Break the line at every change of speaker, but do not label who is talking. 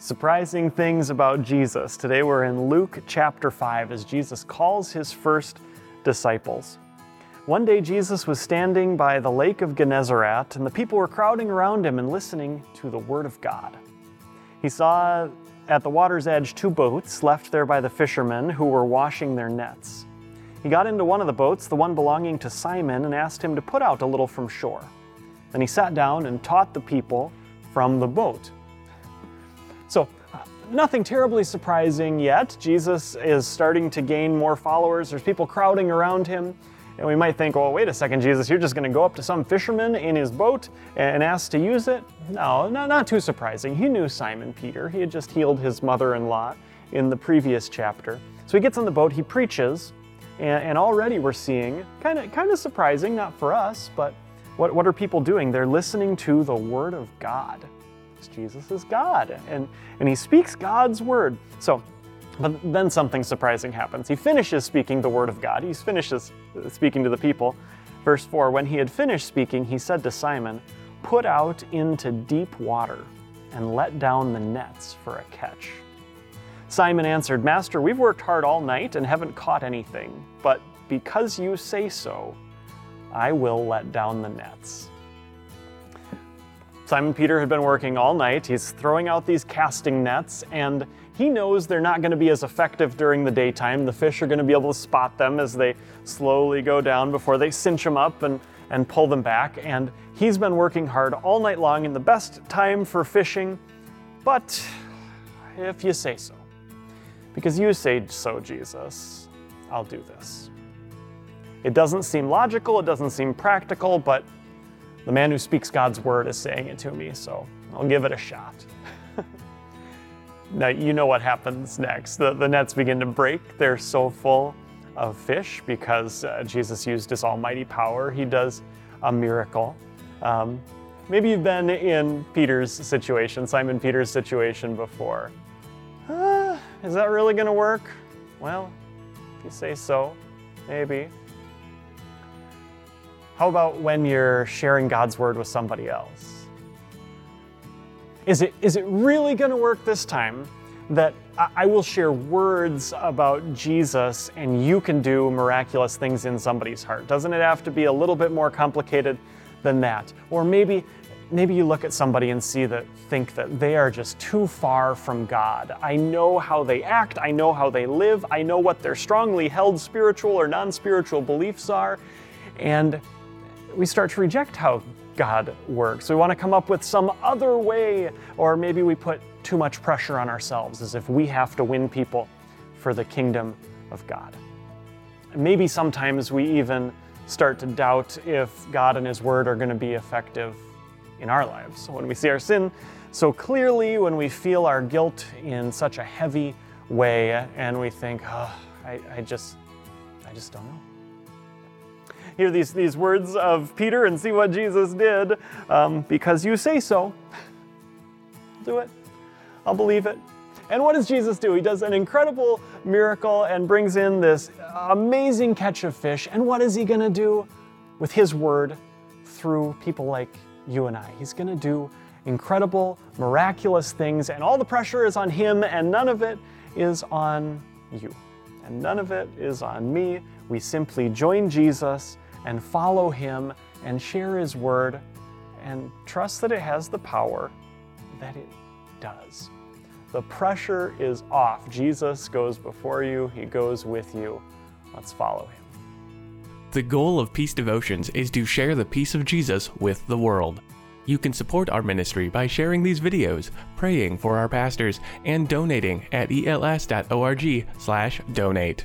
Surprising things about Jesus. Today we're in Luke chapter 5 as Jesus calls his first disciples. One day Jesus was standing by the lake of Gennesaret, and the people were crowding around him and listening to the word of God. He saw at the water's edge two boats left there by the fishermen who were washing their nets. He got into one of the boats, the one belonging to Simon, and asked him to put out a little from shore. Then he sat down and taught the people from the boat. So, nothing terribly surprising yet. Jesus is starting to gain more followers. There's people crowding around him. And we might think, well, wait a second, Jesus, you're just going to go up to some fisherman in his boat and ask to use it? No, not, not too surprising. He knew Simon Peter. He had just healed his mother in law in the previous chapter. So he gets on the boat, he preaches, and, and already we're seeing, kind of kind of surprising, not for us, but what, what are people doing? They're listening to the Word of God. Jesus is God, and, and he speaks God's word. So, but then something surprising happens. He finishes speaking the word of God, he finishes uh, speaking to the people. Verse 4 When he had finished speaking, he said to Simon, Put out into deep water and let down the nets for a catch. Simon answered, Master, we've worked hard all night and haven't caught anything, but because you say so, I will let down the nets. Simon Peter had been working all night. He's throwing out these casting nets, and he knows they're not going to be as effective during the daytime. The fish are going to be able to spot them as they slowly go down before they cinch them up and, and pull them back. And he's been working hard all night long in the best time for fishing. But if you say so, because you say so, Jesus, I'll do this. It doesn't seem logical, it doesn't seem practical, but the man who speaks God's word is saying it to me, so I'll give it a shot. now, you know what happens next. The, the nets begin to break. They're so full of fish because uh, Jesus used his almighty power. He does a miracle. Um, maybe you've been in Peter's situation, Simon Peter's situation before. Uh, is that really going to work? Well, if you say so, maybe. How about when you're sharing God's word with somebody else? Is it, is it really going to work this time that I will share words about Jesus and you can do miraculous things in somebody's heart? Doesn't it have to be a little bit more complicated than that? Or maybe maybe you look at somebody and see that think that they are just too far from God. I know how they act, I know how they live, I know what their strongly held spiritual or non-spiritual beliefs are, and we start to reject how God works. We want to come up with some other way, or maybe we put too much pressure on ourselves as if we have to win people for the kingdom of God. Maybe sometimes we even start to doubt if God and His Word are going to be effective in our lives. When we see our sin so clearly, when we feel our guilt in such a heavy way, and we think, oh, I, I just, I just don't know hear these, these words of Peter and see what Jesus did. Um, because you say so, I'll do it. I'll believe it. And what does Jesus do? He does an incredible miracle and brings in this amazing catch of fish. And what is he going to do with his word through people like you and I? He's going to do incredible, miraculous things, and all the pressure is on him, and none of it is on you. And none of it is on me. We simply join Jesus and follow Him and share His word and trust that it has the power that it does. The pressure is off. Jesus goes before you, He goes with you. Let's follow Him.
The goal of Peace Devotions is to share the peace of Jesus with the world. You can support our ministry by sharing these videos, praying for our pastors, and donating at els.org/donate.